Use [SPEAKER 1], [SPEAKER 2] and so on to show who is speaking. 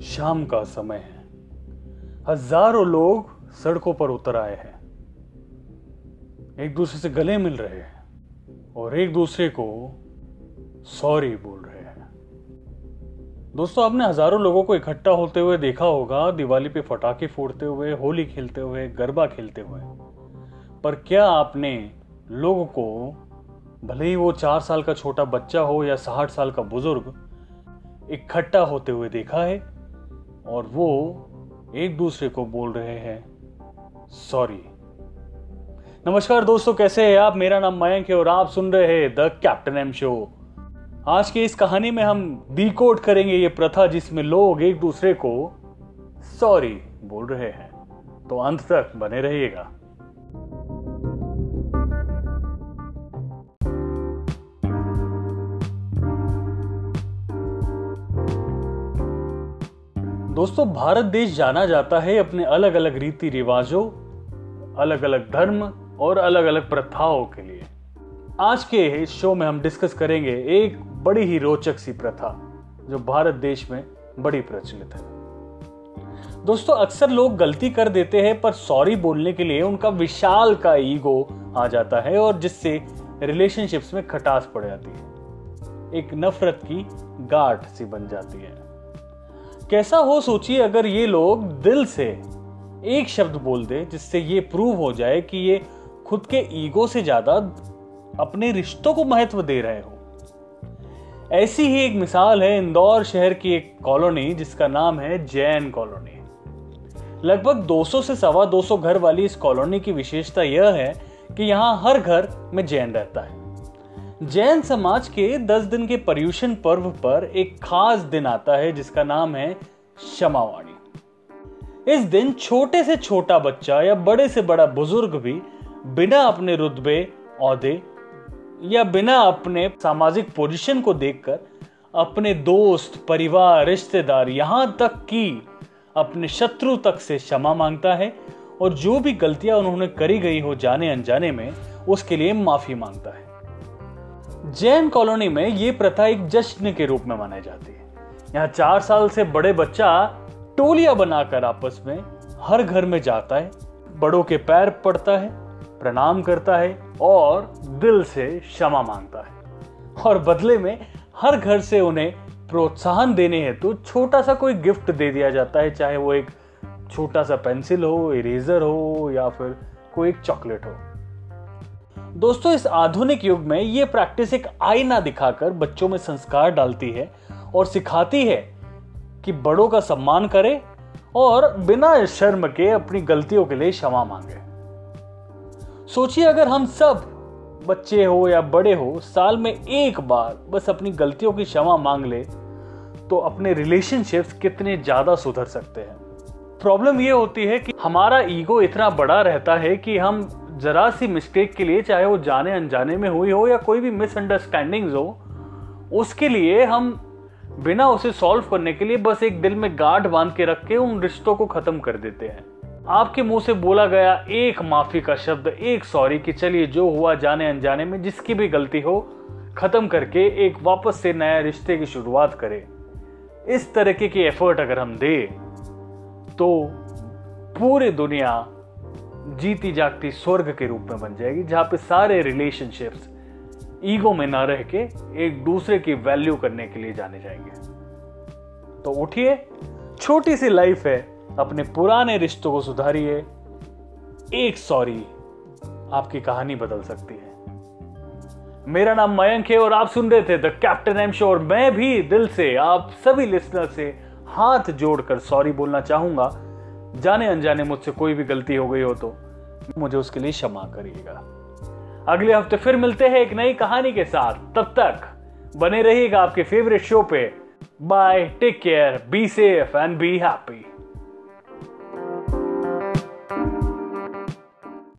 [SPEAKER 1] शाम का समय है। हज़ारों लोग सड़कों पर उतर आए हैं। एक दूसरे से गले मिल रहे हैं और एक दूसरे को सॉरी बोल रहे हैं। दोस्तों, आपने हज़ारों लोगों को इकट्ठा होते हुए देखा होगा, दिवाली पे पटाखे फोड़ते हुए, होली खेलते हुए, गरबा खेलते हुए। पर क्या आपने लोगों को, भले ही वो चार साल का छोटा बच्चा हो या साठ साल का बुज़ुर्ग, इकट्ठा होते हुए देखा है? और वो एक दूसरे को बोल रहे हैं सॉरी नमस्कार दोस्तों, कैसे हैं आप? मेरा नाम मयंक है और आप सुन रहे हैं द कैप्टन एम शो। आज की इस कहानी में हम डिकोड करेंगे ये प्रथा जिसमें लोग एक दूसरे को सॉरी बोल रहे हैं। तो अंत तक बने रहिएगा। दोस्तों, भारत देश जाना जाता है अपने अलग अलग रीति रिवाजों अलग अलग धर्म और अलग अलग प्रथाओं के लिए। आज के इस शो में हम डिस्कस करेंगे एक बड़ी ही रोचक सी प्रथा, जो भारत देश में बड़ी प्रचलित है। दोस्तों, अक्सर लोग गलती कर देते हैं, पर सॉरी बोलने के लिए उनका विशाल का ईगो आ जाता है और जिससे रिलेशनशिप्स में खटास पड़ जाती है। एक नफरत की गाठ सी बन जाती है। कैसा हो सोचिए अगर ये लोग दिल से एक शब्द बोल दे जिससे ये प्रूव हो जाए कि ये खुद के ईगो से ज़्यादा अपने रिश्तों को महत्व दे रहे हो। ऐसी ही एक मिसाल है इंदौर शहर की एक कॉलोनी जिसका नाम है जैन कॉलोनी लगभग 200 से सवा 200 घर वाली इस कॉलोनी की विशेषता यह है कि यहाँ हर घर में जैन रहता है। जैन समाज के दस दिन के पर्यूषण पर्व पर एक खास दिन आता है, जिसका नाम है क्षमावाणी इस दिन छोटे से छोटा बच्चा या बड़े से बड़ा बुज़ुर्ग भी बिना अपने रुतबे, औहदे या बिना अपने सामाजिक पोजीशन को देखकर अपने दोस्त, परिवार, रिश्तेदार यहाँ तक कि अपने शत्रु तक से क्षमा माँगता है और जो भी गलतियाँ उन्होंने करी गई हो जाने अनजाने में, उसके लिए माफ़ी माँगता है। जैन कॉलोनी में ये प्रथा एक जश्न के रूप में मनाई जाती है। यहाँ चार साल से बड़े बच्चा टोलियाँ बनाकर आपस में हर घर में जाता है, बड़ों के पैर पड़ता है, प्रणाम करता है और दिल से क्षमा माँगता है। और बदले में हर घर से उन्हें प्रोत्साहन देने हेतु तो छोटा सा कोई गिफ्ट दे दिया जाता है, चाहे वो एक छोटा सा पेंसिल हो, इरेजर हो या फिर कोई एक चॉकलेट हो। दोस्तों, इस आधुनिक युग में ये प्रैक्टिस एक आईना दिखाकर बच्चों में संस्कार डालती है और सिखाती है कि बड़ों का सम्मान करे और बिना शर्म के अपनी गलतियों के लिए क्षमा मांगे। सोचिए, अगर हम सब बच्चे हो या बड़े हो, साल में एक बार बस अपनी गलतियों की क्षमा मांग ले तो अपने रिलेशनशिप्स कितने ज़्यादा सुधर सकते हैं। प्रॉब्लम यह होती है कि हमारा ईगो इतना बड़ा रहता है कि हम जरा सी मिस्टेक के लिए, चाहे वो जाने अनजाने में हुई हो या कोई भी मिसअंडरस्टैंडिंग्स हो, उसके लिए हम बिना उसे सॉल्व करने के लिए बस एक दिल में गांठ बाँध के रख के उन रिश्तों को खत्म कर देते हैं। आपके मुँह से बोला गया एक माफ़ी का शब्द, एक सॉरी कि चलिए जो हुआ जाने अनजाने में, जिसकी भी गलती हो, खत्म करके एक वापस से नया रिश्ते की शुरुआत करें। इस तरीके की एफर्ट अगर हम दें तो पूरी दुनिया जीती जागती स्वर्ग के रूप में बन जाएगी, जहाँ पे सारे रिलेशनशिप्स ईगो में ना रह के एक दूसरे की वैल्यू करने के लिए जाने जाएँगे। तो उठिए, छोटी सी लाइफ है, अपने पुराने रिश्तों को सुधारिए। एक सॉरी आपकी कहानी बदल सकती है। मेरा नाम मयंक है और आप सुन रहे थे द कैप्टन एम शो और मैं भी दिल से, आप सभी लिसनर से हाथ जोड़कर सॉरी बोलना चाहूँगा। जाने अनजाने मुझसे कोई भी गलती हो गई हो तो मुझे उसके लिए क्षमा करिएगा। अगले हफ़्ते फिर मिलते हैं एक नई कहानी के साथ। तब तक बने रहिएगा आपके फेवरेट शो पे। Bye take care be safe and be happy